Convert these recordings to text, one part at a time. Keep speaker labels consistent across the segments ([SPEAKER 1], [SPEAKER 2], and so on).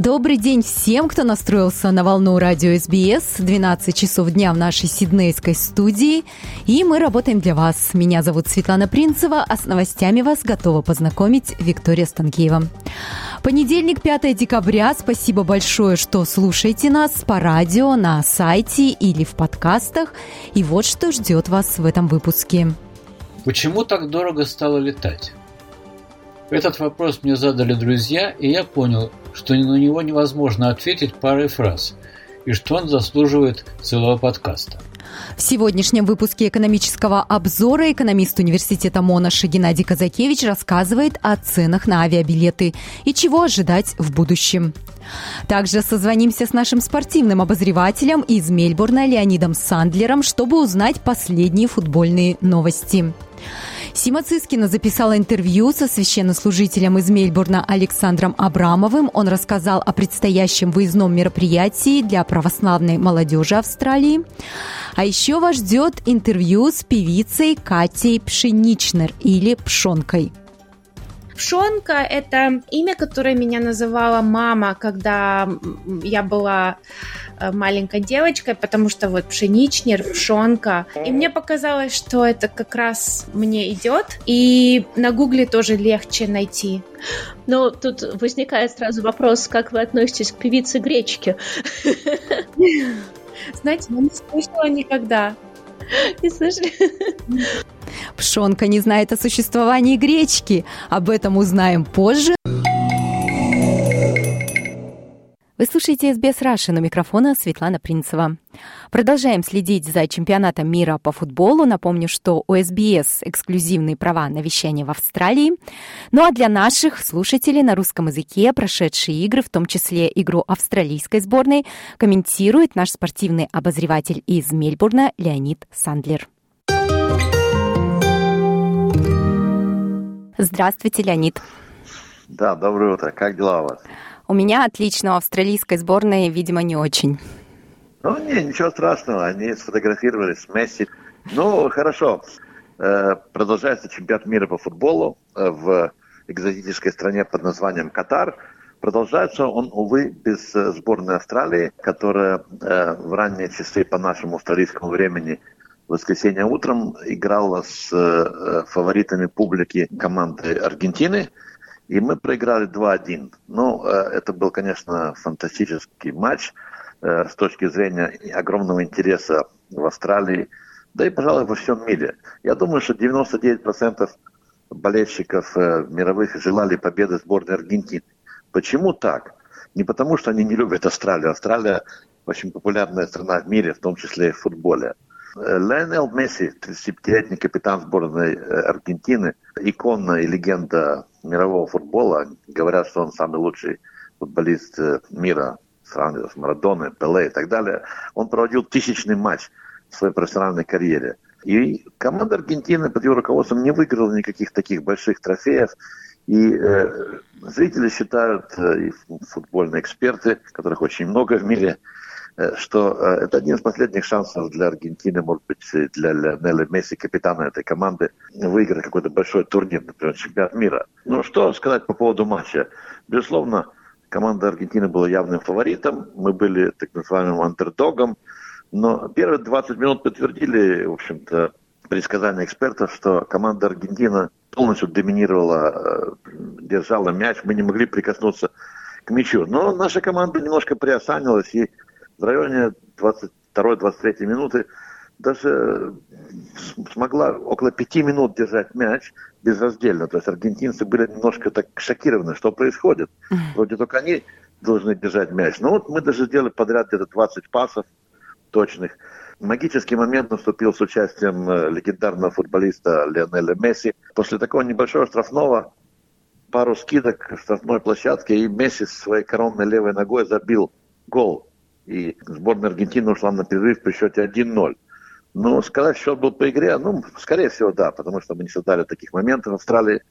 [SPEAKER 1] Добрый день всем, кто настроился на волну радио СБС. 12 часов дня в нашей сиднейской студии. И мы работаем для вас. Меня зовут Светлана Принцева, а с новостями вас готова познакомить Виктория Станкеева. Понедельник, 5 декабря. Спасибо большое, что слушаете нас по радио, на сайте или в подкастах. И вот что ждет вас в этом выпуске.
[SPEAKER 2] Почему так дорого стало летать? Этот вопрос мне задали друзья, и я понял, что на него невозможно ответить парой фраз, и что он заслуживает целого подкаста.
[SPEAKER 1] В сегодняшнем выпуске экономического обзора экономист университета Монаша Геннадий Казакевич рассказывает о ценах на авиабилеты и чего ожидать в будущем. Также созвонимся с нашим спортивным обозревателем из Мельбурна Леонидом Сандлером, чтобы узнать последние футбольные новости. Сима Цискина записала интервью со священнослужителем из Мельбурна Александром Абрамовым. Он рассказал о предстоящем выездном мероприятии для православной молодежи Австралии. А еще вас ждет интервью с певицей Катей Пшеничнер или Пшонкой.
[SPEAKER 3] Пшонка – это имя, которое меня называла мама, когда я была э, маленькой девочкой, потому что вот пшеничнер, пшонка. И мне показалось, что это как раз мне идет. И на гугле тоже легче найти.
[SPEAKER 4] Но тут возникает сразу вопрос, как вы относитесь к певице Гречки?
[SPEAKER 3] Знаете, я не слышала никогда.
[SPEAKER 4] Не слышали?
[SPEAKER 1] Пшонка не знает о существовании гречки. Об этом узнаем позже. Вы слушаете СБС Раша, на микрофона Светлана Принцева. Продолжаем следить за чемпионатом мира по футболу. Напомню, что у СБС эксклюзивные права на вещание в Австралии. Ну а для наших слушателей на русском языке прошедшие игры, в том числе игру австралийской сборной, комментирует наш спортивный обозреватель из Мельбурна Леонид Сандлер. Здравствуйте, Леонид.
[SPEAKER 5] Да, доброе утро. Как дела у вас?
[SPEAKER 1] У меня отлично, у австралийской сборной, видимо, не очень.
[SPEAKER 5] Ну, не, ничего страшного, они сфотографировались с Месси. Ну, хорошо. Э, продолжается чемпионат мира по футболу э, в экзотической стране под названием Катар. Продолжается он, увы, без э, сборной Австралии, которая в ранние часы по нашему австралийскому времени в воскресенье утром играла с фаворитами публики команды Аргентины, и мы проиграли 2-1. Ну, э, это был, конечно, фантастический матч э, с точки зрения огромного интереса в Австралии, да и, пожалуй, во всем мире. Я думаю, что 99% болельщиков э, мировых желали победы сборной Аргентины. Почему так? Не потому, что они не любят Австралию. Австралия очень популярная страна в мире, в том числе и в футболе. Лионел Месси, 35-летний капитан сборной Аргентины, икона и легенда мирового футбола. Говорят, что он самый лучший футболист э, мира, сравнивая с Марадоной, Пеле и так далее. Он проводил тысячный матч в своей профессиональной карьере. И команда Аргентины под его руководством не выиграла никаких таких больших трофеев. И э, зрители считают, э, и футбольные эксперты, которых очень много в мире, что э, это один из последних шансов для Аргентины, может быть, для Леонеля Месси, капитана этой команды, выиграть какой-то большой турнир, например, чемпионат мира. Ну, что сказать по поводу матча? Безусловно, команда Аргентины была явным фаворитом, мы были так называемым андердогом, но первые 20 минут подтвердили, в общем-то, предсказания экспертов, что команда Аргентина полностью доминировала, э, держала мяч, мы не могли прикоснуться к мячу. Но наша команда немножко приосанилась и в районе 22-23 минуты даже смогла около пяти минут держать мяч безраздельно. То есть аргентинцы были немножко так шокированы, что происходит. Вроде только они должны держать мяч. Но вот мы даже сделали подряд где-то 20 пасов точных. Магический момент наступил с участием э, легендарного футболиста Лионеля Месси. После такого небольшого штрафного пару скидок в штрафной площадке, и Месси своей коронной левой ногой забил гол и сборная Аргентины ушла на перерыв при счете 1-0. Ну, сказать, счет был по игре, ну, скорее всего, да, потому что мы не создали таких моментов в Австралии.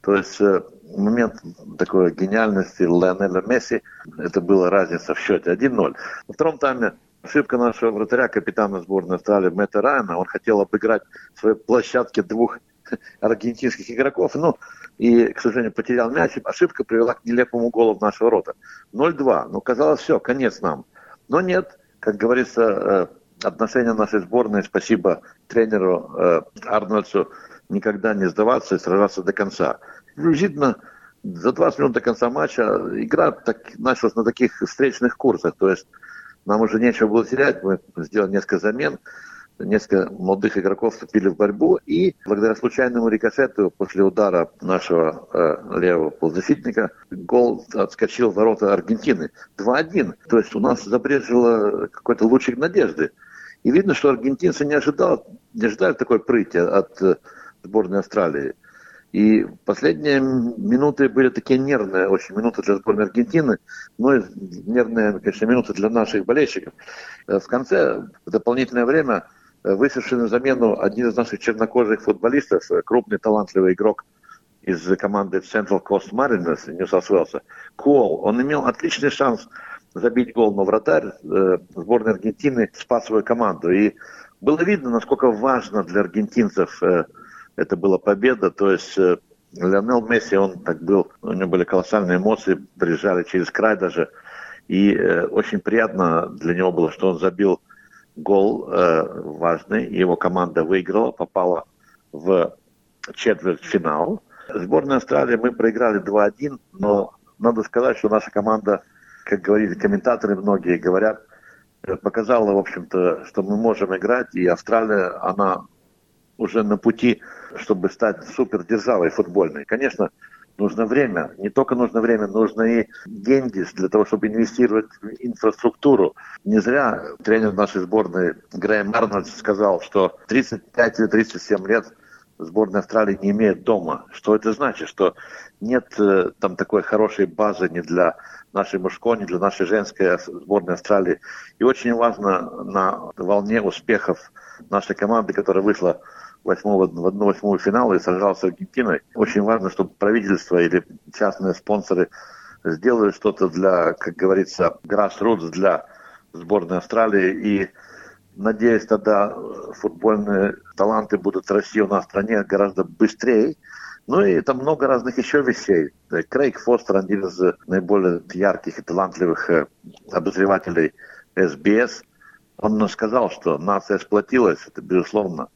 [SPEAKER 5] То есть э, момент такой гениальности Леонеля Месси, это была разница в счете 1-0. Во втором тайме ошибка нашего вратаря, капитана сборной Австралии Мэтта Райана, он хотел обыграть в своей площадке двух аргентинских игроков, ну, и, к сожалению, потерял мяч. Ошибка привела к нелепому голу в наши ворота. 0-2. Ну, казалось, все, конец нам. Но нет, как говорится, э, отношение нашей сборной, спасибо тренеру э, Арнольдсу, никогда не сдаваться и сражаться до конца. Приблизительно за 20 минут до конца матча игра так, началась на таких встречных курсах. То есть нам уже нечего было терять. Мы сделали несколько замен несколько молодых игроков вступили в борьбу, и благодаря случайному рикошету после удара нашего э, левого полузащитника гол отскочил в ворота Аргентины. 2-1. То есть у нас забрежило какой-то лучик надежды. И видно, что аргентинцы не, ожидал, не ожидали такой прыти от э, сборной Австралии. И последние минуты были такие нервные, очень минуты для сборной Аргентины, но и нервные, конечно, минуты для наших болельщиков. Э, в конце, в дополнительное время, вышедший на замену один из наших чернокожих футболистов, э, крупный талантливый игрок из команды Central Coast Mariners Саус Уэлса, Куол. Он имел отличный шанс забить гол, но вратарь э, сборной Аргентины спас свою команду. И было видно, насколько важно для аргентинцев э, это была победа. То есть э, Леонел Месси, он так был, у него были колоссальные эмоции, приезжали через край даже. И э, очень приятно для него было, что он забил гол э, важный. Его команда выиграла, попала в четвертьфинал. Сборная Австралии мы проиграли 2-1, но надо сказать, что наша команда, как говорили комментаторы многие, говорят, э, показала, в общем-то, что мы можем играть, и Австралия, она уже на пути, чтобы стать супердержавой футбольной. Конечно, нужно время. Не только нужно время, нужно и деньги для того, чтобы инвестировать в инфраструктуру. Не зря тренер нашей сборной Грэм Арнольд сказал, что 35 или 37 лет сборная Австралии не имеет дома. Что это значит? Что нет э, там такой хорошей базы ни для нашей мужской, ни для нашей женской сборной Австралии. И очень важно на волне успехов нашей команды, которая вышла восьмого, в одну восьмую финала и сражался с Аргентиной. Очень важно, чтобы правительство или частные спонсоры сделали что-то для, как говорится, grassroots для сборной Австралии. И надеюсь, тогда футбольные таланты будут расти у нас в стране гораздо быстрее. Ну и там много разных еще вещей. Крейг Фостер, один из наиболее ярких и талантливых э, обозревателей СБС, он сказал, что нация сплотилась, это безусловно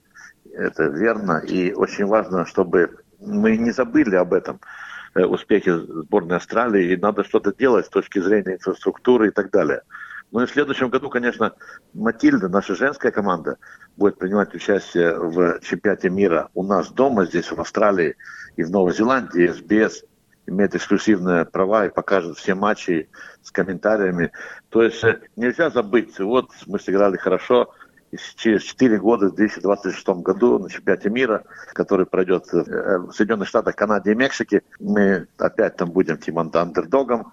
[SPEAKER 5] это верно. И очень важно, чтобы мы не забыли об этом э, успехе сборной Австралии, и надо что-то делать с точки зрения инфраструктуры и так далее. Ну и в следующем году, конечно, Матильда, наша женская команда, будет принимать участие в чемпионате мира у нас дома, здесь в Австралии и в Новой Зеландии. СБС имеет эксклюзивные права и покажет все матчи с комментариями. То есть э, нельзя забыть, вот мы сыграли хорошо, через 4 года, в 2026 году, на чемпионате мира, который пройдет э, в Соединенных Штатах, Канаде и Мексике, мы опять там будем тем андердогом.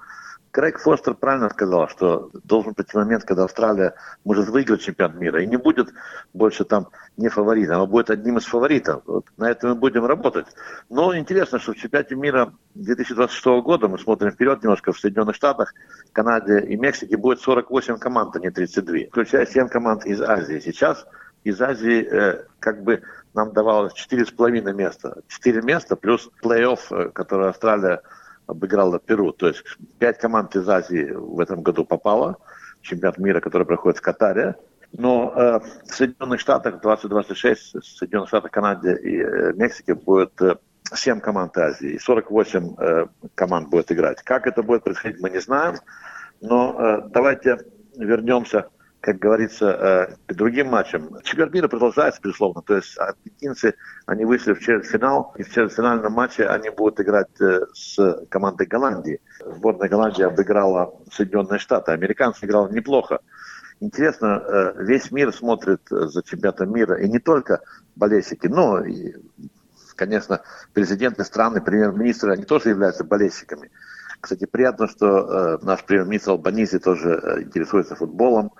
[SPEAKER 5] Крейг Фостер правильно сказал, что должен прийти момент, когда Австралия может выиграть чемпионат мира и не будет больше там не фаворитом, а будет одним из фаворитов. Вот на этом мы будем работать. Но интересно, что в чемпионате мира 2026 года, мы смотрим вперед немножко, в Соединенных Штатах, Канаде и Мексике будет 48 команд, а не 32, включая 7 команд из Азии. Сейчас из Азии э, как бы нам давалось 4,5 места. 4 места плюс плей-офф, э, который Австралия обыграла Перу. То есть пять команд из Азии в этом году попало чемпионат мира, который проходит в Катаре. Но э, в Соединенных Штатах 2026, в Соединенных Штатах, Канаде и э, Мексике будет э, 7 команд Азии, и 48 э, команд будет играть. Как это будет происходить, мы не знаем. Но э, давайте вернемся как говорится, э, к другим матчам. Чемпионат мира продолжается, безусловно. То есть аргентинцы, они вышли в четвертьфинал, и в четвертьфинальном матче они будут играть э, с командой Голландии. Сборная Голландии обыграла Соединенные Штаты. Американцы играли неплохо. Интересно, э, весь мир смотрит за чемпионатом мира, и не только болельщики, но и, конечно, президенты страны, премьер-министры, они тоже являются болельщиками. Кстати, приятно, что э, наш премьер-министр Албанизи тоже э, интересуется футболом.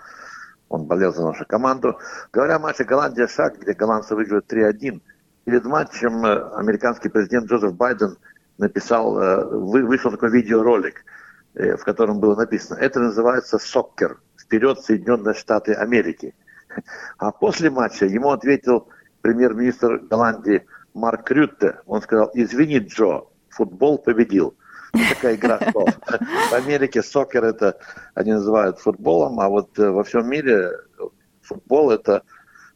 [SPEAKER 5] Он болел за нашу команду. Говоря о матче Голландия-Шаг, где голландцы выиграют 3-1, перед матчем э, американский президент Джозеф Байден написал, э, вы, вышел такой видеоролик, э, в котором было написано, это называется «Соккер», «Вперед, Соединенные Штаты Америки». А после матча ему ответил премьер-министр Голландии Марк Рютте. Он сказал, извини, Джо, футбол победил. Такая игра слов. В Америке сокер это они называют футболом, а вот э, во всем мире футбол это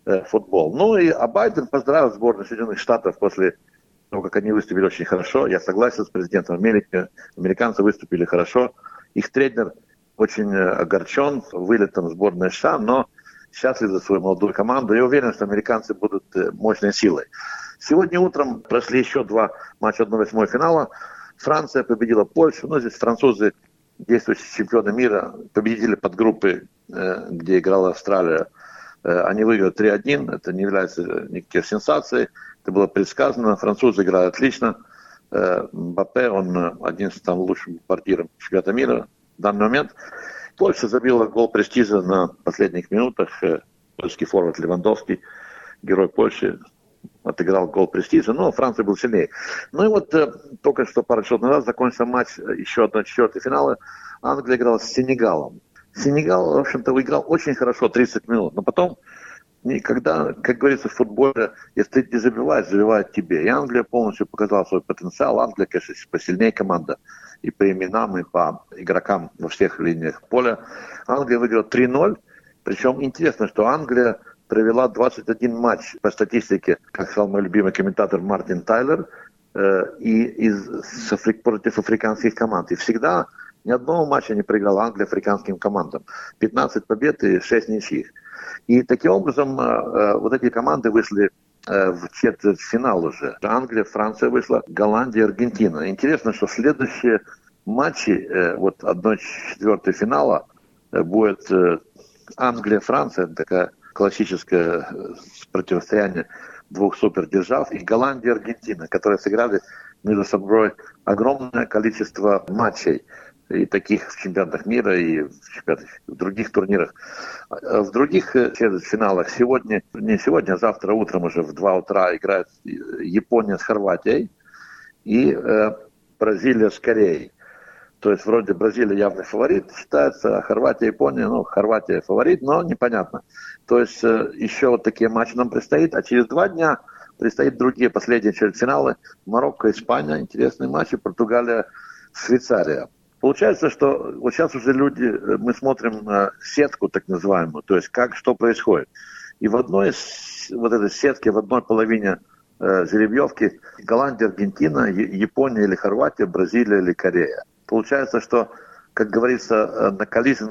[SPEAKER 5] э, футбол. Ну и а Байден поздравил сборную Соединенных Штатов после того, как они выступили очень хорошо. Я согласен с президентом Америки. Американцы выступили хорошо. Их тренер очень э, огорчен вылетом сборной США, но счастлив за свою молодую команду и уверен, что американцы будут мощной силой. Сегодня утром прошли еще два матча 1-8 финала. Франция победила Польшу. Ну, здесь французы, действующие чемпионы мира, победители подгруппы, э, где играла Австралия. Э, они выиграли 3-1. Это не является никакой сенсацией. Это было предсказано. Французы играют отлично. Э, Мбаппе, он один из там лучших бомбардиров чемпионата мира в данный момент. Польша забила гол престижа на последних минутах. Польский форвард Левандовский, герой Польши, отыграл гол престижа, но Франция был сильнее. Ну и вот э, только что пару часов назад закончился матч э, еще одного четвертого финала. Англия играла с Сенегалом. Сенегал, в общем-то, выиграл очень хорошо 30 минут, но потом, когда, как говорится в футболе, если ты не забиваешь, забивают тебе. И Англия полностью показала свой потенциал. Англия, конечно, посильнее команда и по именам, и по игрокам во всех линиях поля. Англия выиграла 3-0. Причем интересно, что Англия провела 21 матч по статистике, как сказал мой любимый комментатор Мартин Тайлер, э, и из, с, против африканских команд. И всегда ни одного матча не проиграла Англия африканским командам. 15 побед и 6 ничьих. И таким образом э, э, вот эти команды вышли в четвертьфинал уже. Англия, Франция вышла, Голландия, Аргентина. Интересно, что следующие матчи, вот 1-4 финала, будет Англия, Франция, такая классическое э, противостояние двух супердержав, и Голландия и Аргентина, которые сыграли между собой огромное количество матчей и таких в чемпионатах мира, и в, в других турнирах. А в других э, финалах сегодня, не сегодня, а завтра утром уже в 2 утра играет Япония с Хорватией и э, Бразилия с Кореей. То есть вроде Бразилия явный фаворит считается, а Хорватия, Япония, ну, Хорватия фаворит, но непонятно. То есть э, еще вот такие матчи нам предстоит, а через два дня предстоит другие последние четвертьфиналы. Марокко, Испания, интересные матчи, Португалия, Швейцария. Получается, что вот сейчас уже люди, э, мы смотрим сетку так называемую, то есть как, что происходит. И в одной вот этой сетки, в одной половине э, жеребьевки Голландия, Аргентина, Япония или Хорватия, Бразилия или Корея. Получается, что, как говорится, э, на коллизии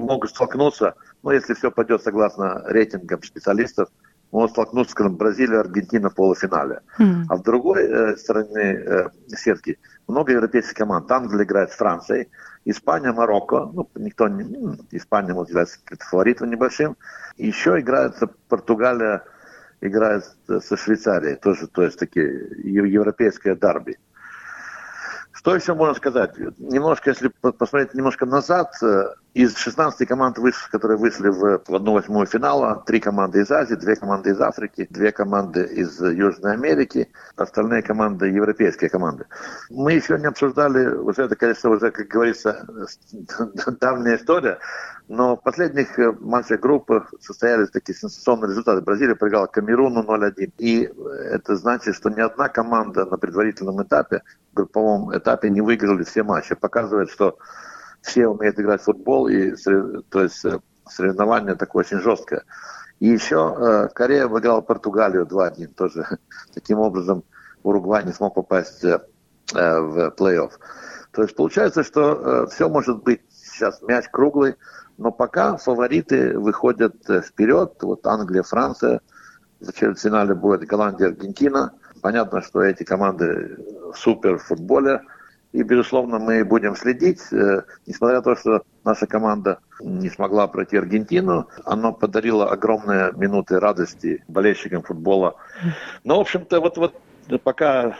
[SPEAKER 5] могут столкнуться, ну, если все пойдет согласно рейтингам специалистов, могут столкнуться, скажем, Бразилия, Аргентина в полуфинале. Mm. А в другой э, стороне э, сетки много европейских команд. Англия играет с Францией, Испания, Марокко. Ну, никто не... Ну, Испания может являться фаворитом небольшим. Еще играет Португалия, играет со Швейцарией. Тоже, то есть такие европейские дарби. Что еще можно сказать? Немножко, если посмотреть немножко назад, э, из 16 команд, которые вышли в 1-8 финала, три команды из Азии, две команды из Африки, две команды из Южной Америки, остальные команды европейские команды. Мы еще не обсуждали, уже это, конечно, уже, как говорится, давняя история, но в последних э, матчах группы состоялись такие сенсационные результаты. Бразилия проиграла Камеруну 0-1. И это значит, что ни одна команда на предварительном этапе, групповом этапе не выиграли все матчи. Показывает, что все умеют играть в футбол, и то есть э, соревнование такое очень жесткое. И еще э, Корея выиграла Португалию 2-1. Тоже таким образом Уругвай не смог попасть в плей-офф. То есть получается, что все может быть сейчас мяч круглый, но пока фавориты выходят э, вперед. Вот Англия, Франция. В четвертьфинале будет Голландия, Аргентина. Понятно, что эти команды супер в футболе. И, безусловно, мы будем следить. Э, несмотря на то, что наша команда не смогла пройти Аргентину, она подарила огромные минуты радости болельщикам футбола. Но, в общем-то, вот, вот пока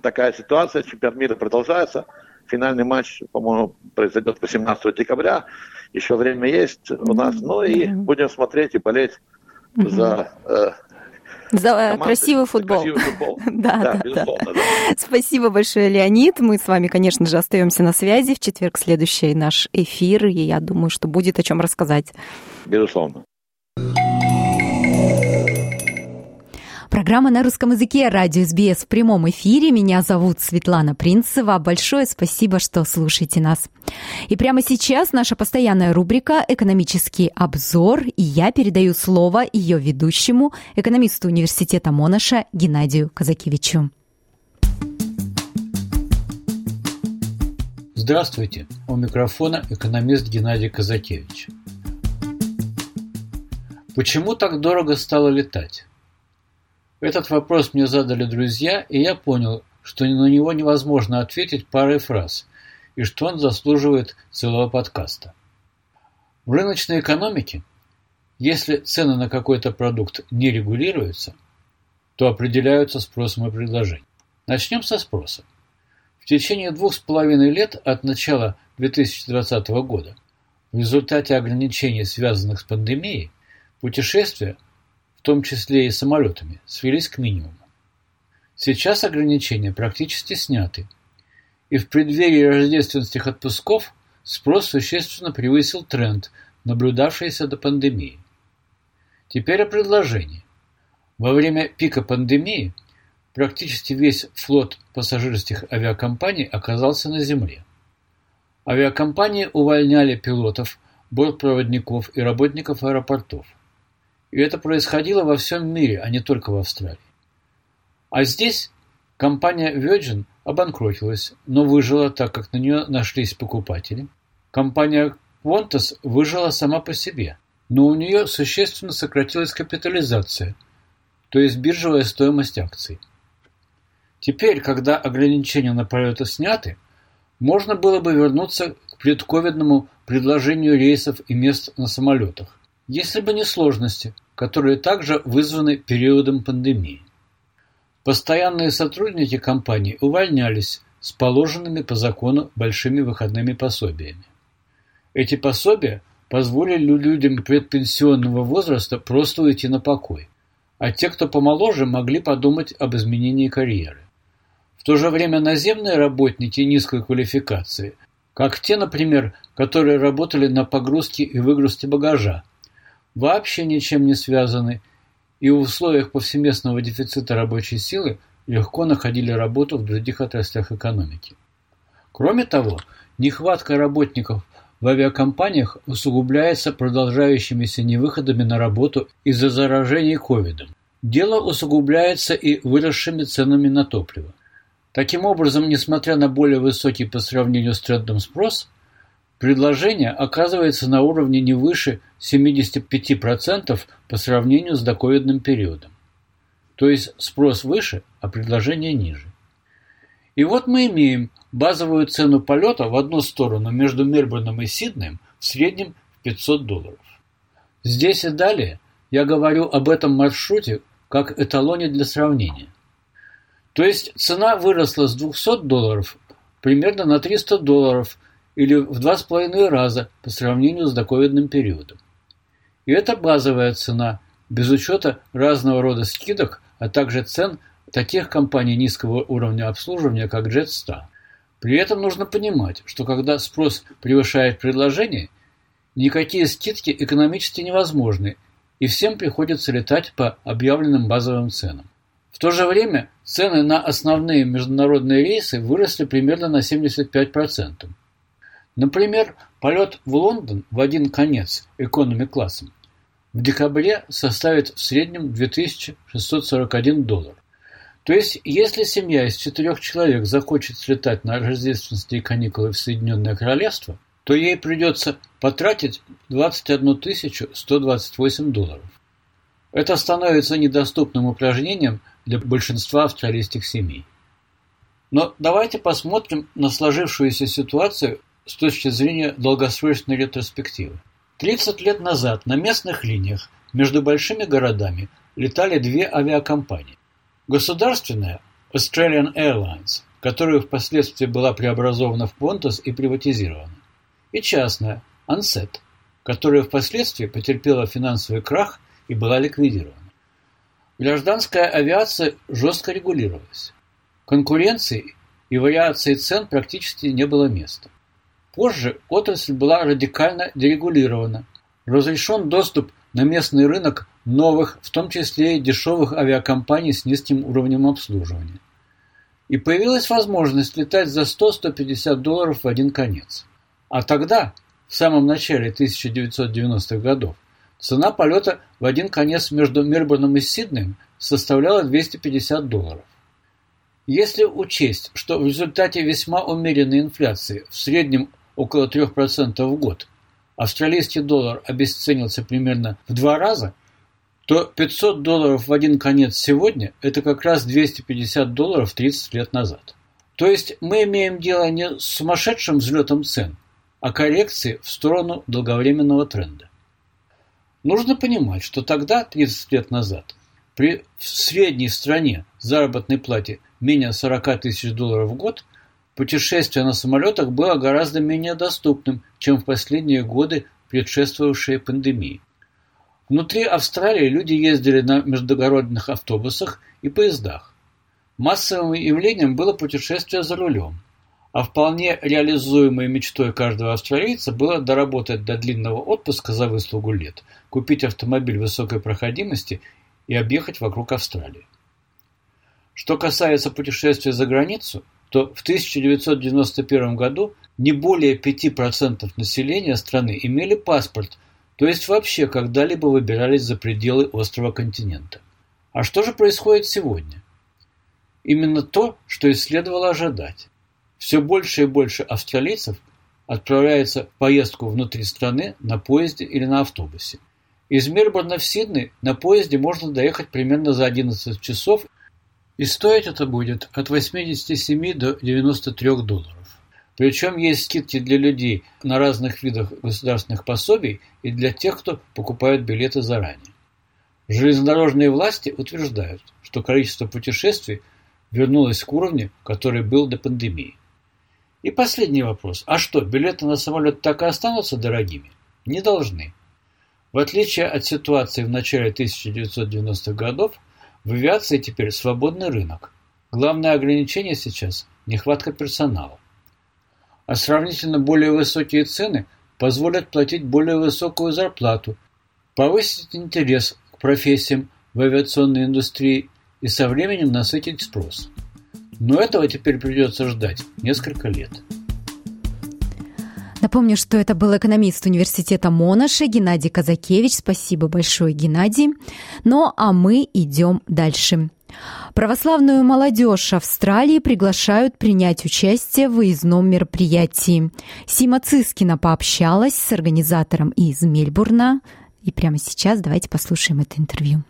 [SPEAKER 5] такая ситуация, чемпионат мира продолжается. финальный матч, по-моему, произойдет 18 декабря. Еще время есть у нас. Ну и будем смотреть и болеть за э,
[SPEAKER 1] за команды, красивый футбол.
[SPEAKER 5] Красивый футбол.
[SPEAKER 1] да, да, да, да. Спасибо большое, Леонид. Мы с вами, конечно же, остаемся на связи. В четверг следующий наш эфир, и я думаю, что будет о чем рассказать.
[SPEAKER 5] Безусловно.
[SPEAKER 1] Программа на русском языке «Радио СБС» в прямом эфире. Меня зовут Светлана Принцева. Большое спасибо, что слушаете нас. И прямо сейчас наша постоянная рубрика «Экономический обзор». И я передаю слово ее ведущему, экономисту университета Монаша Геннадию Казакевичу.
[SPEAKER 2] Здравствуйте! У микрофона экономист Геннадий Казакевич. Почему так дорого стало летать? Этот вопрос мне задали друзья, и я понял, что на него невозможно ответить парой фраз, и что он заслуживает целого подкаста. В рыночной экономике, если цены на какой-то продукт не регулируются, то определяются спросом и предложением. Начнем со спроса. В течение двух с половиной лет от начала 2020 года в результате ограничений, связанных с пандемией, путешествия в том числе и самолетами, свелись к минимуму. Сейчас ограничения практически сняты, и в преддверии рождественских отпусков спрос существенно превысил тренд, наблюдавшийся до пандемии. Теперь о предложении. Во время пика пандемии практически весь флот пассажирских авиакомпаний оказался на земле. Авиакомпании увольняли пилотов, бортпроводников и работников аэропортов – и это происходило во всем мире, а не только в Австралии. А здесь компания Virgin обанкротилась, но выжила, так как на нее нашлись покупатели. Компания Qantas выжила сама по себе, но у нее существенно сократилась капитализация, то есть биржевая стоимость акций. Теперь, когда ограничения на полеты сняты, можно было бы вернуться к предковидному предложению рейсов и мест на самолетах, если бы не сложности, которые также вызваны периодом пандемии. Постоянные сотрудники компании увольнялись с положенными по закону большими выходными пособиями. Эти пособия позволили людям предпенсионного возраста просто уйти на покой, а те, кто помоложе, могли подумать об изменении карьеры. В то же время наземные работники низкой квалификации, как те, например, которые работали на погрузке и выгрузке багажа, вообще ничем не связаны и в условиях повсеместного дефицита рабочей силы легко находили работу в других отраслях экономики. Кроме того, нехватка работников в авиакомпаниях усугубляется продолжающимися невыходами на работу из-за заражений ковидом. Дело усугубляется и выросшими ценами на топливо. Таким образом, несмотря на более высокий по сравнению с трендом спрос, предложение оказывается на уровне не выше 75% по сравнению с доковидным периодом. То есть спрос выше, а предложение ниже. И вот мы имеем базовую цену полета в одну сторону между Мельбурном и Сиднеем в среднем в 500 долларов. Здесь и далее я говорю об этом маршруте как эталоне для сравнения. То есть цена выросла с 200 долларов примерно на 300 долларов или в два с половиной раза по сравнению с доковидным периодом. И это базовая цена, без учета разного рода скидок, а также цен таких компаний низкого уровня обслуживания, как Jetstar. При этом нужно понимать, что когда спрос превышает предложение, никакие скидки экономически невозможны, и всем приходится летать по объявленным базовым ценам. В то же время цены на основные международные рейсы выросли примерно на 75%. Например, полет в Лондон в один конец экономи-классом в декабре составит в среднем 2641 доллар. То есть, если семья из четырех человек захочет слетать на рождественские каникулы в Соединенное Королевство, то ей придется потратить 21 128 долларов. Это становится недоступным упражнением для большинства австралийских семей. Но давайте посмотрим на сложившуюся ситуацию с точки зрения долгосрочной ретроспективы. 30 лет назад на местных линиях между большими городами летали две авиакомпании. Государственная Australian Airlines которая впоследствии была преобразована в Qantas и приватизирована, и частная Ansett, которая впоследствии потерпела финансовый крах и была ликвидирована. Гражданская авиация жестко регулировалась. Конкуренции и вариации цен практически не было места. Позже отрасль была радикально дерегулирована. Разрешен доступ на местный рынок новых, в том числе и дешевых авиакомпаний с низким уровнем обслуживания. И появилась возможность летать за 100-150 долларов в один конец. А тогда, в самом начале 1990-х годов, цена полета в один конец между Мельбурном и Сиднеем составляла 250 долларов. Если учесть, что в результате весьма умеренной инфляции, в среднем около 3% в год, австралийский доллар обесценился примерно в два раза, то 500 долларов в один конец сегодня – это как раз 250 долларов 30 лет назад. То есть мы имеем дело не с сумасшедшим взлетом цен, а коррекцией в сторону долговременного тренда. Нужно понимать, что тогда, 30 лет назад, при средней стране заработной плате менее 40 тысяч долларов в год, путешествие на самолетах было гораздо менее доступным, чем в последние годы, предшествовавшие пандемии. Внутри Австралии люди ездили на междугородных автобусах и поездах. Массовым явлением было путешествие за рулем, а вполне реализуемой мечтой каждого австралийца было доработать до длинного отпуска за выслугу лет, купить автомобиль высокой проходимости и объехать вокруг Австралии. Что касается путешествия за границу, то в 1991 году не более 5% населения страны имели паспорт, то есть вообще когда-либо выбирались за пределы острова континента. А что же происходит сегодня? Именно то, что и следовало ожидать. Все больше и больше австралийцев отправляется в поездку внутри страны на поезде или на автобусе. Из Мельбурна в Сидней на поезде можно доехать примерно за 11 часов и стоить это будет от 87 до 93 долларов. Причем есть скидки для людей на разных видах государственных пособий и для тех, кто покупает билеты заранее. Железнодорожные власти утверждают, что количество путешествий вернулось к уровню, который был до пандемии. И последний вопрос. А что, билеты на самолет так и останутся дорогими? Не должны. В отличие от ситуации в начале 1990-х годов, в авиации теперь свободный рынок. Главное ограничение сейчас – нехватка персонала а сравнительно более высокие цены позволят платить более высокую зарплату, повысить интерес к профессиям в авиационной индустрии и со временем насытить спрос. Но этого теперь придется ждать несколько лет.
[SPEAKER 1] Напомню, что это был экономист университета Монаша Геннадий Казакевич. Спасибо большое, Геннадий. Ну а мы идем дальше. Православную молодежь Австралии приглашают принять участие в выездном мероприятии. Сима Цискина пообщалась с организатором из Мельбурна. И прямо сейчас давайте послушаем это интервью.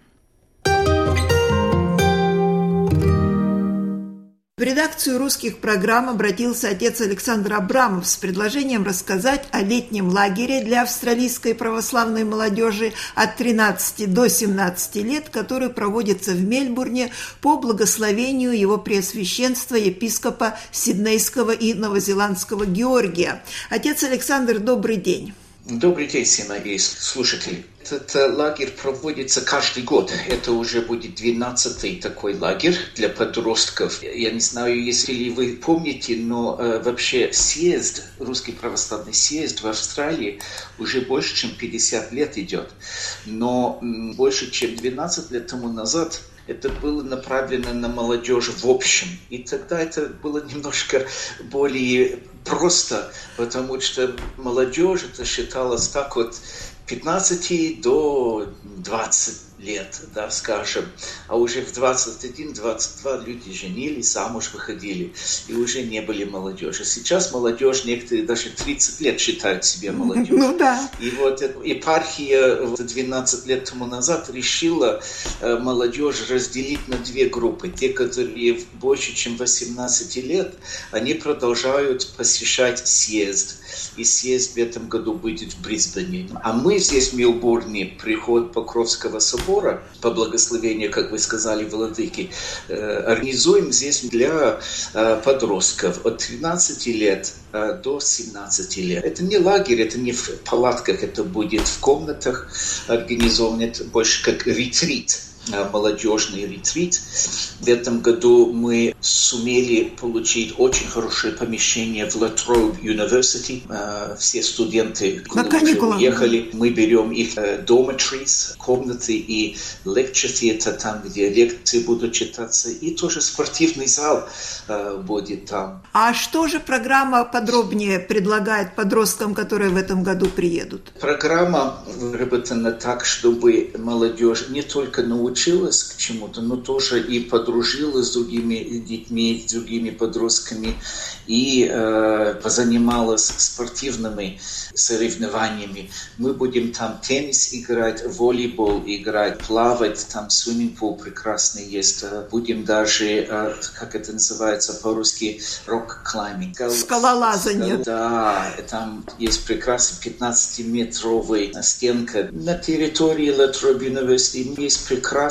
[SPEAKER 6] В редакцию русских программ обратился отец Александр Абрамов с предложением рассказать о летнем лагере для австралийской православной молодежи от 13 до 17 лет, который проводится в Мельбурне по благословению его преосвященства епископа Сиднейского и Новозеландского Георгия. Отец Александр, добрый день.
[SPEAKER 7] Добрый день, сыновей слушатели. Этот лагерь проводится каждый год. Это уже будет 12-й такой лагерь для подростков. Я не знаю, если ли вы помните, но э, вообще съезд, русский православный съезд в Австралии уже больше, чем 50 лет идет. Но м, больше, чем 12 лет тому назад это было направлено на молодежь в общем. И тогда это было немножко более просто, потому что молодежь это считалось так вот 15 до 20 лет, да, скажем, а уже в 21-22 люди женились, замуж выходили и уже не были молодежи. Сейчас молодежь, некоторые даже 30 лет считают себя молодежью.
[SPEAKER 6] Ну да.
[SPEAKER 7] И вот епархия 12 лет тому назад решила э, молодежь разделить на две группы. Те, которые больше, чем 18 лет, они продолжают посещать съезд. И съезд в этом году будет в Брисбене. А мы здесь в Милбурне, приход Покровского собора, Светофора, по благословению, как вы сказали, владыки, организуем здесь для подростков от 13 лет до 17 лет. Это не лагерь, это не в палатках, это будет в комнатах организован, это больше как ретрит Э, молодежный ретрит. В этом году мы сумели получить очень хорошее помещение в Latrobe University. Э, все студенты
[SPEAKER 6] На
[SPEAKER 7] уехали. Мы берем их э, dormitories, комнаты и lecture theater, там, где лекции будут читаться. И тоже спортивный зал будет там.
[SPEAKER 6] А что же программа подробнее предлагает подросткам, которые в этом году приедут?
[SPEAKER 7] Программа выработана так, чтобы молодежь не только научилась научилась к чему-то, но тоже и подружилась с другими детьми, с другими подростками и э, позанималась спортивными соревнованиями. Мы будем там теннис играть, волейбол играть, плавать, там swimming pool прекрасный есть. Э, будем даже, э, как это называется по-русски, rock climbing.
[SPEAKER 6] Скалолазание.
[SPEAKER 7] Да, там есть прекрасный 15-метровый стенка. На территории La Trobe University есть прекрасный,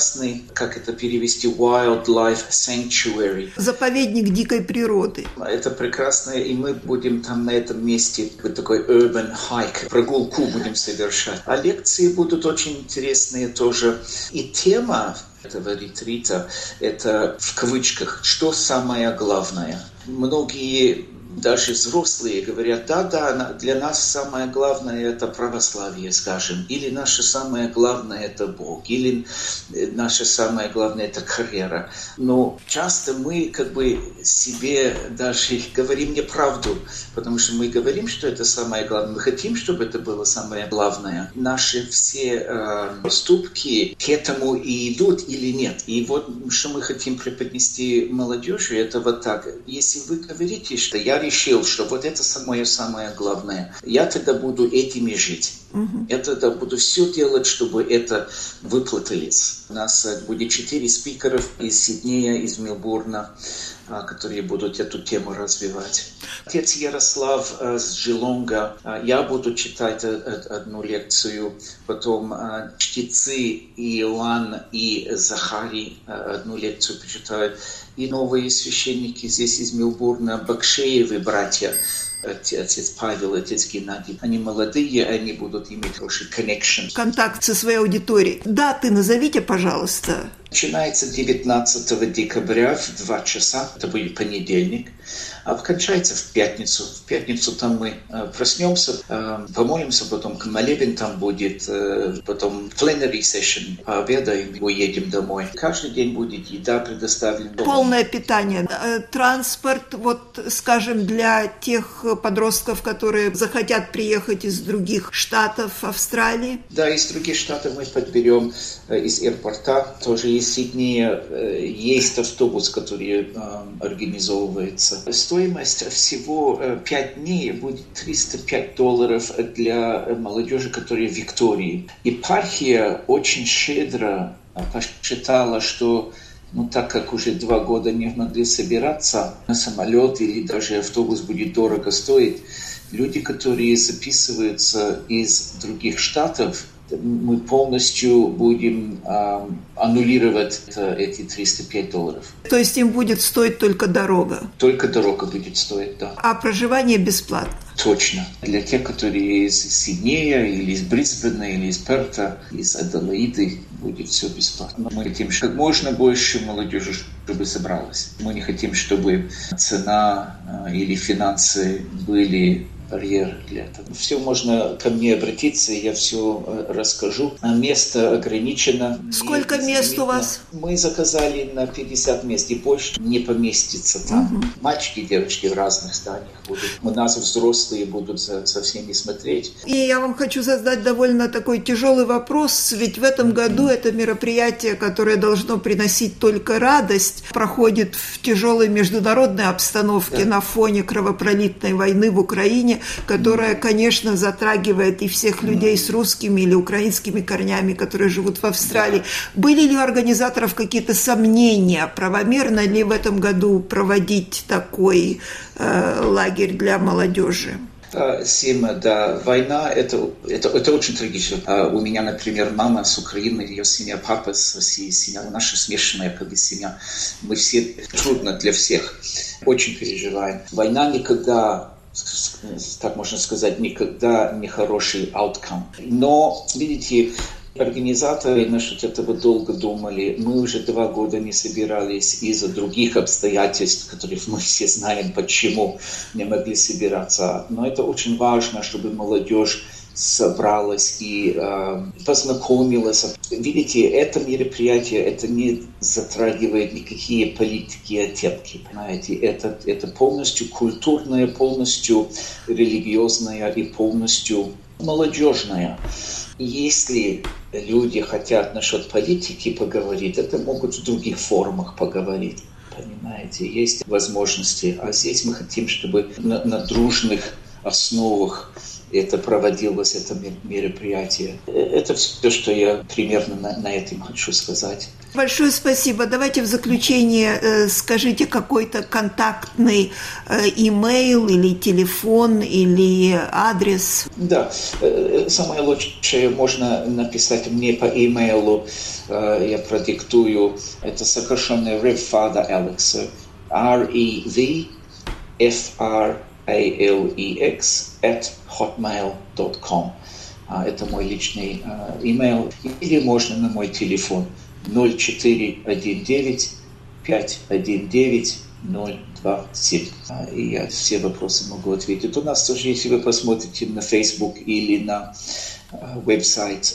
[SPEAKER 7] как это перевести, wildlife sanctuary.
[SPEAKER 6] Заповедник дикой природы.
[SPEAKER 7] Это прекрасно, и мы будем там на этом месте вот такой urban hike, прогулку будем совершать. А лекции будут очень интересные тоже. И тема этого ретрита – это в кавычках «что самое главное?». Многие даже взрослые говорят, да, да, для нас самое главное это православие, скажем, или наше самое главное это Бог, или э, наше самое главное это карьера. Но часто мы как бы себе даже говорим неправду, потому что мы говорим, что это самое главное, мы хотим, чтобы это было самое главное. Наши все э, поступки к этому и идут или нет. И вот что мы хотим преподнести молодежи, это вот так. Если вы говорите, что я решил, что вот это самое самое главное. Я тогда буду этими жить. Угу. Я тогда буду все делать, чтобы это выплатилось. У нас э, будет четыре спикеров из Сиднея, из Мелбурна, которые будут эту тему развивать. Отец Ярослав э, с Джилонга, э, я буду читать одну лекцию, потом чтецы Иоанн и Захарий одну лекцию почитают, и новые священники здесь из Мелбурна, Бакшеевы братья, отец Павел, отец Геннадий. Они молодые, они будут иметь хороший connection.
[SPEAKER 6] Контакт со своей аудиторией. Даты назовите, пожалуйста.
[SPEAKER 7] Начинается 19 декабря в 2 часа, это будет понедельник, а кончается в пятницу. В пятницу там мы э, проснемся, э, помолимся, потом к молебен там будет, э, потом plenary session, пообедаем, уедем домой. Каждый день будет еда предоставлена.
[SPEAKER 6] Полное питание, транспорт, вот, скажем, для тех подростков, которые захотят приехать из других штатов Австралии?
[SPEAKER 7] Да, из других штатов мы подберем из аэропорта, тоже есть Сиднея э, есть автобус, который э, организовывается. Стоимость всего 5 э, дней будет 305 долларов для молодежи, которая в Виктории. Епархия очень щедро посчитала, что ну, так как уже два года не могли собираться на самолет или даже автобус будет дорого стоить, люди, которые записываются из других штатов, мы полностью будем э, аннулировать эти 305 долларов.
[SPEAKER 6] То есть им будет стоить только дорога?
[SPEAKER 7] Только дорога будет стоить, да.
[SPEAKER 6] А проживание бесплатно?
[SPEAKER 7] Точно. Для тех, которые из Сиднея, или из Брисбена, или из Перта, из Аделаиды, будет все бесплатно. Мы хотим как можно больше молодежи, чтобы собралась. Мы не хотим, чтобы цена э, или финансы были барьер для этого. Все можно ко мне обратиться, я все э, расскажу. А место ограничено.
[SPEAKER 6] Сколько мест у вас?
[SPEAKER 7] Мы заказали на 50 мест, и больше не поместится там. Угу. Мальчики, девочки в разных зданиях будут. У нас взрослые будут за, за всеми смотреть.
[SPEAKER 6] И я вам хочу задать довольно такой тяжелый вопрос, ведь в этом году это мероприятие, которое должно приносить только радость, проходит в тяжелой международной обстановке да. на фоне кровопролитной войны в Украине которая, конечно, затрагивает и всех людей с русскими или украинскими корнями, которые живут в Австралии. Были ли у организаторов какие-то сомнения, правомерно ли в этом году проводить такой э, лагерь для молодежи?
[SPEAKER 7] Сима, да, война это, это, это очень трагично. А у меня, например, мама с Украины, ее семья, папа с России, семья наша смешанная как бы семья. Мы все трудно для всех. Очень переживаем. Война никогда так можно сказать, никогда не хороший outcome. Но, видите, Организаторы насчет этого долго думали. Мы уже два года не собирались из-за других обстоятельств, которые мы все знаем, почему не могли собираться. Но это очень важно, чтобы молодежь собралась и э, познакомилась. Видите, это мероприятие, это не затрагивает никакие политики и оттенки, понимаете? Это, это полностью культурное, полностью религиозное и полностью молодежное. Если люди хотят насчет политики поговорить, это могут в других формах поговорить. Понимаете, есть возможности. А здесь мы хотим, чтобы на, на дружных основах это проводилось, это мероприятие. Это все, что я примерно на, на этом хочу сказать.
[SPEAKER 6] Большое спасибо. Давайте в заключение э, скажите какой-то контактный э, имейл или телефон или адрес.
[SPEAKER 7] Да, э, самое лучшее можно написать мне по имейлу. Э, я продиктую. Это сокращенное Revfather Alex. R-E-V F-R-A-L-E-X at hotmail.com. Это мой личный имейл. Или можно на мой телефон 0419 519 027. И я все вопросы могу ответить. У нас тоже, если вы посмотрите на Facebook или на веб-сайт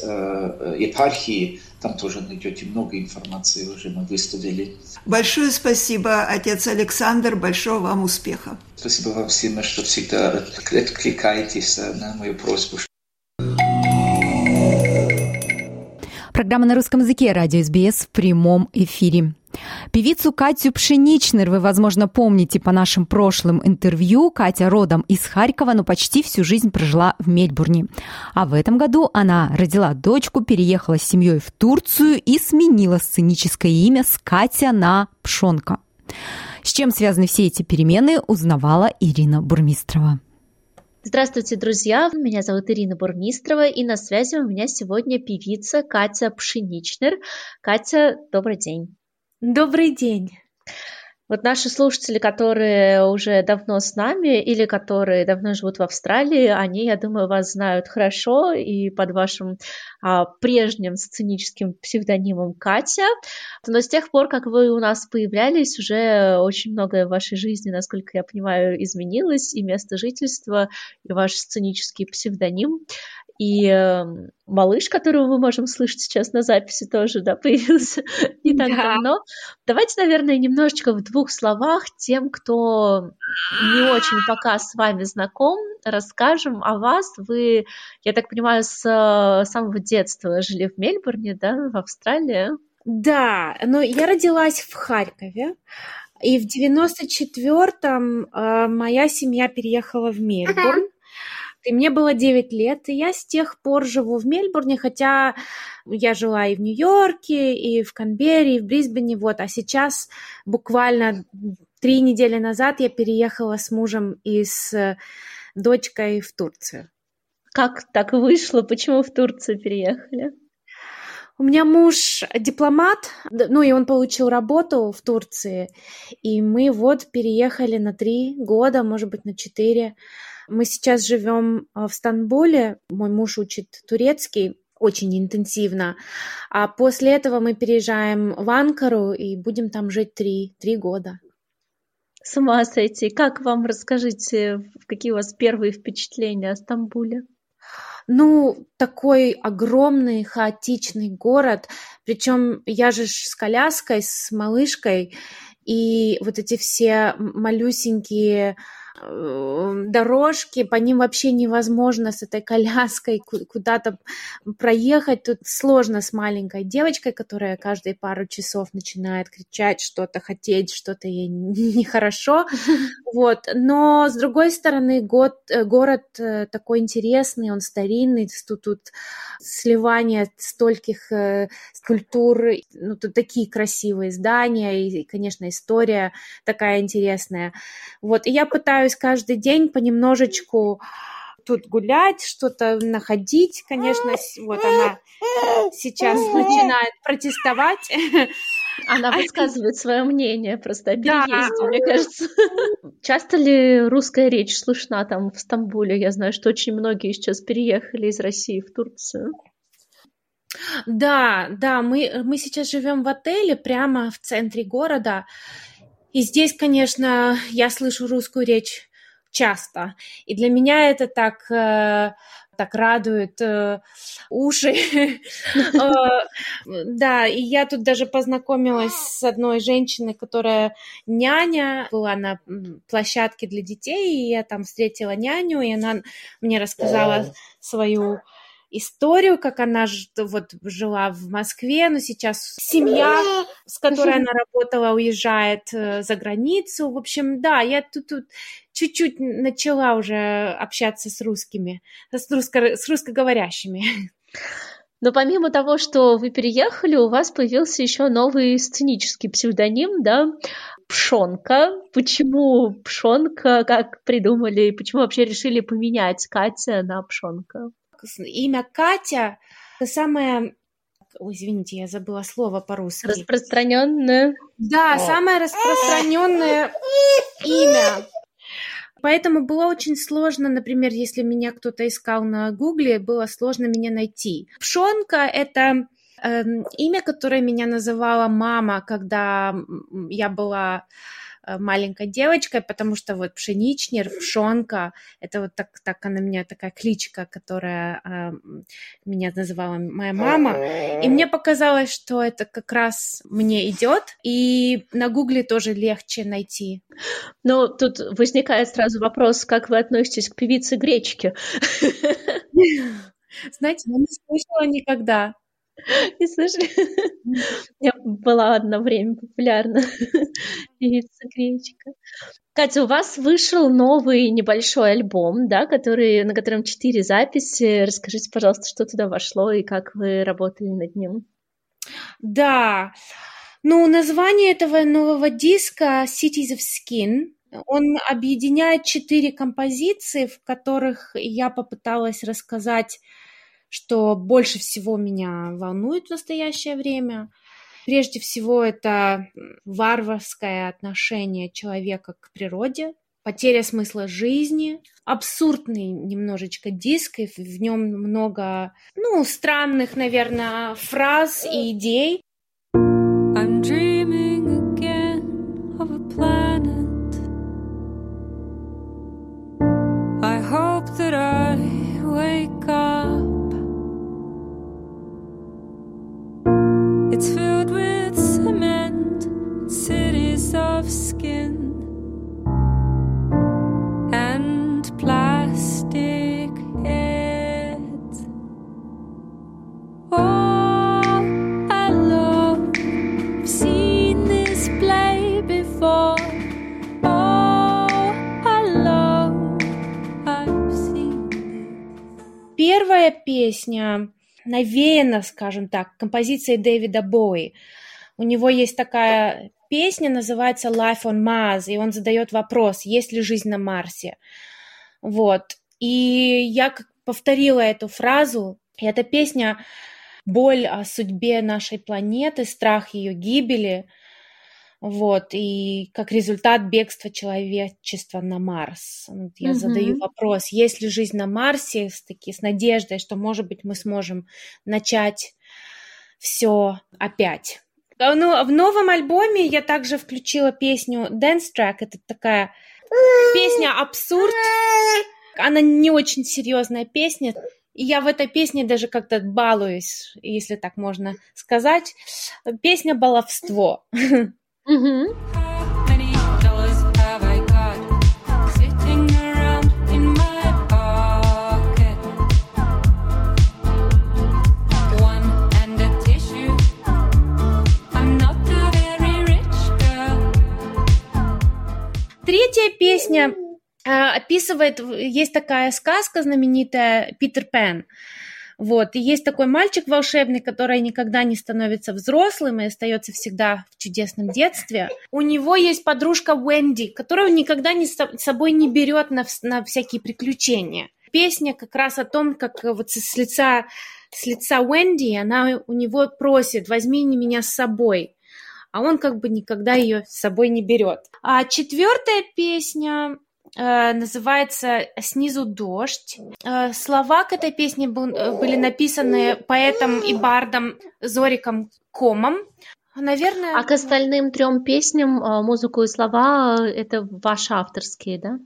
[SPEAKER 7] епархии, там тоже найдете много информации, уже мы выставили.
[SPEAKER 6] Большое спасибо, отец Александр, большого вам успеха.
[SPEAKER 7] Спасибо вам всем, что всегда откликаетесь на мою просьбу.
[SPEAKER 1] Программа на русском языке «Радио СБС» в прямом эфире. Певицу Катю Пшеничнер вы, возможно, помните по нашим прошлым интервью. Катя родом из Харькова, но почти всю жизнь прожила в Мельбурне. А в этом году она родила дочку, переехала с семьей в Турцию и сменила сценическое имя с Катя на Пшонка. С чем связаны все эти перемены, узнавала Ирина Бурмистрова.
[SPEAKER 4] Здравствуйте, друзья! Меня зовут Ирина Бурмистрова, и на связи у меня сегодня певица Катя Пшеничнер. Катя, добрый день!
[SPEAKER 3] Добрый день!
[SPEAKER 4] Вот наши слушатели, которые уже давно с нами или которые давно живут в Австралии, они, я думаю, вас знают хорошо и под вашим а, прежним сценическим псевдонимом Катя. Но с тех пор, как вы у нас появлялись, уже очень многое в вашей жизни, насколько я понимаю, изменилось, и место жительства, и ваш сценический псевдоним. И э, малыш, которого мы можем слышать сейчас на записи, тоже да, появился не так да. давно. Давайте, наверное, немножечко в двух словах тем, кто не очень пока с вами знаком, расскажем о вас. Вы, я так понимаю, с самого детства жили в Мельбурне, да, в Австралии?
[SPEAKER 3] Да, но я родилась в Харькове. И в 94-м э, моя семья переехала в Мельбурн. И мне было 9 лет, и я с тех пор живу в Мельбурне, хотя я жила и в Нью-Йорке, и в Канберре, и в Брисбене, вот, а сейчас буквально три недели назад я переехала с мужем и с дочкой в Турцию.
[SPEAKER 4] Как так вышло? Почему в Турцию переехали?
[SPEAKER 3] У меня муж дипломат, ну и он получил работу в Турции, и мы вот переехали на три года, может быть, на четыре. Мы сейчас живем а, в Стамбуле. Мой муж учит турецкий очень интенсивно. А после этого мы переезжаем в Анкару и будем там жить три, три года.
[SPEAKER 4] С ума сойти. Как вам, расскажите, какие у вас первые впечатления о Стамбуле?
[SPEAKER 3] Ну, такой огромный, хаотичный город. Причем я же с коляской, с малышкой, и вот эти все малюсенькие дорожки, по ним вообще невозможно с этой коляской куда-то проехать. Тут сложно с маленькой девочкой, которая каждые пару часов начинает кричать, что-то хотеть, что-то ей нехорошо. Вот. Но, с другой стороны, год, э, город э, такой интересный, он старинный, тут, тут сливание стольких э, скульптур, ну, тут такие красивые здания, и, конечно, история такая интересная. Вот. И я пытаюсь стараюсь каждый день понемножечку тут гулять, что-то находить. Конечно, вот она сейчас начинает протестовать.
[SPEAKER 4] Она высказывает свое мнение просто о переезде, да. мне кажется. Часто ли русская речь слышна там в Стамбуле? Я знаю, что очень многие сейчас переехали из России в Турцию.
[SPEAKER 3] Да, да, мы, мы сейчас живем в отеле прямо в центре города. И здесь, конечно, я слышу русскую речь часто. И для меня это так, э, так радует э, уши. Э, да, и я тут даже познакомилась с одной женщиной, которая няня, была на площадке для детей, и я там встретила няню, и она мне рассказала свою историю, как она вот жила в Москве, но сейчас семья, с которой она работала, уезжает э, за границу. В общем, да, я тут, тут чуть-чуть начала уже общаться с русскими, с, русско, с русскоговорящими.
[SPEAKER 4] Но помимо того, что вы переехали, у вас появился еще новый сценический псевдоним, да, Пшонка. Почему Пшонка, как придумали, почему вообще решили поменять Катя на Пшонка?
[SPEAKER 3] Имя Катя, это самое Ой, извините, я забыла слово по-русски.
[SPEAKER 4] Распространенное.
[SPEAKER 3] Да, самое распространенное имя. Поэтому было очень сложно, например, если меня кто-то искал на Гугле, было сложно меня найти. Пшонка — это э, имя, которое меня называла мама, когда я была маленькой девочкой, потому что вот пшеничнер, пшонка, это вот так, так она меня такая кличка, которая э, меня называла моя мама. И мне показалось, что это как раз мне идет, и на гугле тоже легче найти.
[SPEAKER 4] Ну, тут возникает сразу вопрос, как вы относитесь к певице Гречки?
[SPEAKER 3] Знаете, я не слышала никогда.
[SPEAKER 4] Не слышали? Я была одно время популярна. Певица Гречка. Катя, у вас вышел новый небольшой альбом, да, который, на котором четыре записи. Расскажите, пожалуйста, что туда вошло и как вы работали над ним.
[SPEAKER 3] Да, ну, название этого нового диска Cities of Skin. Он объединяет четыре композиции, в которых я попыталась рассказать что больше всего меня волнует в настоящее время. Прежде всего, это варварское отношение человека к природе, потеря смысла жизни, абсурдный немножечко диск, и в нем много, ну, странных, наверное, фраз и идей. Навеяно, скажем так, композицией Дэвида Боуи. У него есть такая песня, называется Life on Mars, и он задает вопрос, есть ли жизнь на Марсе. Вот. И я повторила эту фразу, и эта песня боль о судьбе нашей планеты, страх ее гибели – вот, и как результат бегства человечества на Марс. Вот я угу. задаю вопрос, есть ли жизнь на Марсе с, таки, с надеждой, что, может быть, мы сможем начать все опять. А, ну, в новом альбоме я также включила песню Dance Track, это такая песня абсурд, она не очень серьезная песня, и я в этой песне даже как-то балуюсь, если так можно сказать. Песня «Баловство». Mm-hmm. Третья песня э, описывает, есть такая сказка знаменитая «Питер Пен». Вот. И есть такой мальчик волшебный, который никогда не становится взрослым и остается всегда в чудесном детстве. У него есть подружка Уэнди, которую он никогда не с собой не берет на, на всякие приключения. Песня как раз о том, как вот с лица, с лица Уэнди она у него просит, возьми меня с собой а он как бы никогда ее с собой не берет. А четвертая песня Э, называется «Снизу дождь». Э, слова к этой песне э, были написаны поэтом и бардом Зориком Комом. Наверное...
[SPEAKER 4] А к остальным трем песням музыку и слова это ваши авторские, да?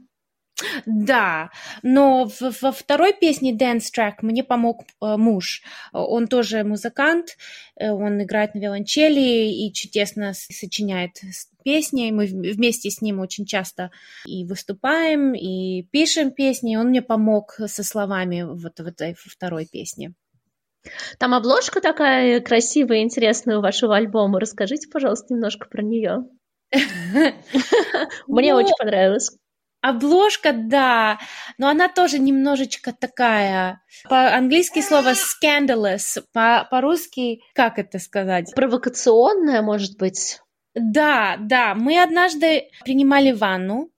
[SPEAKER 3] Да, но в, во второй песне Dance Track мне помог э, муж. Он тоже музыкант, э, он играет на виолончели и чудесно сочиняет песни. Мы вместе с ним очень часто и выступаем, и пишем песни. Он мне помог со словами вот в этой второй песне.
[SPEAKER 4] Там обложка такая красивая интересная у вашего альбома. Расскажите, пожалуйста, немножко про нее. Мне очень понравилось.
[SPEAKER 3] Обложка, да, но она тоже немножечко такая. По-английски слово scandalous, по- по-русски, как это сказать?
[SPEAKER 4] Провокационная, может быть?
[SPEAKER 3] Да, да. Мы однажды принимали ванну,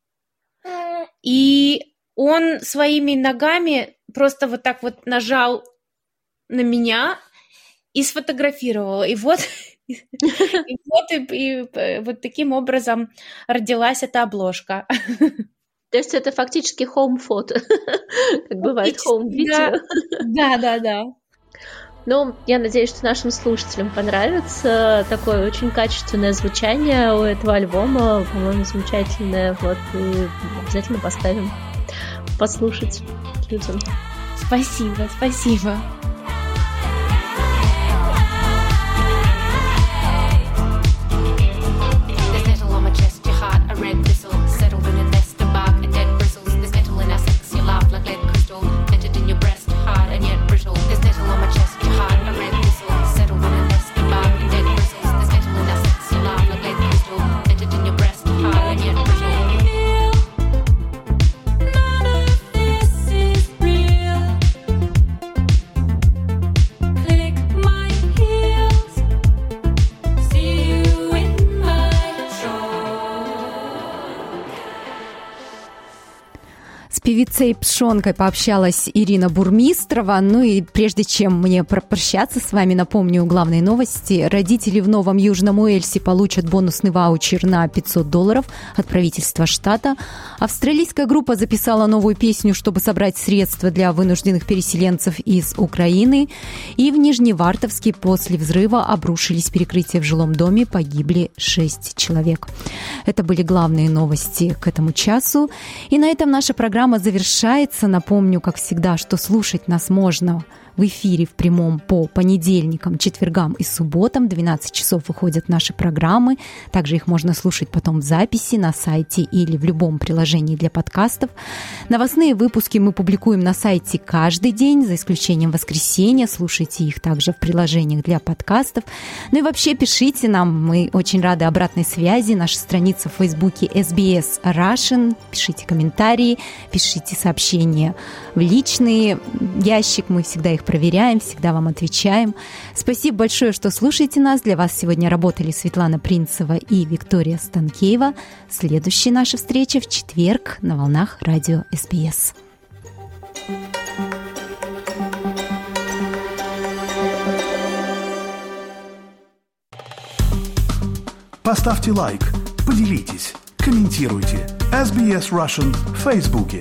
[SPEAKER 3] и он своими ногами просто вот так вот нажал на меня и сфотографировал. И вот и вот, и, и вот таким образом родилась эта обложка.
[SPEAKER 4] То есть это фактически home-фото, как бывает home-видео.
[SPEAKER 3] Да, да, да.
[SPEAKER 4] Ну, я надеюсь, что нашим слушателям понравится такое очень качественное звучание у этого альбома. По-моему, замечательное. Вот, и обязательно поставим послушать людям.
[SPEAKER 3] Спасибо, спасибо.
[SPEAKER 1] Певицей Пшонкой пообщалась Ирина Бурмистрова. Ну и прежде чем мне прощаться с вами, напомню главные новости. Родители в Новом Южном Уэльсе получат бонусный ваучер на 500 долларов от правительства штата. Австралийская группа записала новую песню, чтобы собрать средства для вынужденных переселенцев из Украины. И в Нижневартовске после взрыва обрушились перекрытия в жилом доме, погибли 6 человек. Это были главные новости к этому часу. И на этом наша программа завершается. Напомню, как всегда, что слушать нас можно в эфире в прямом по понедельникам, четвергам и субботам. 12 часов выходят наши программы. Также их можно слушать потом в записи на сайте или в любом приложении для подкастов. Новостные выпуски мы публикуем на сайте каждый день, за исключением воскресенья. Слушайте их также в приложениях для подкастов. Ну и вообще пишите нам, мы очень рады обратной связи. Наша страница в Фейсбуке SBS Russian. Пишите комментарии, пишите сообщения в личный ящик. Мы всегда их их проверяем, всегда вам отвечаем. Спасибо большое, что слушаете нас. Для вас сегодня работали Светлана Принцева и Виктория Станкеева. Следующая наша встреча в четверг на волнах радио СБС.
[SPEAKER 8] Поставьте лайк, поделитесь, комментируйте. SBS Russian в Фейсбуке.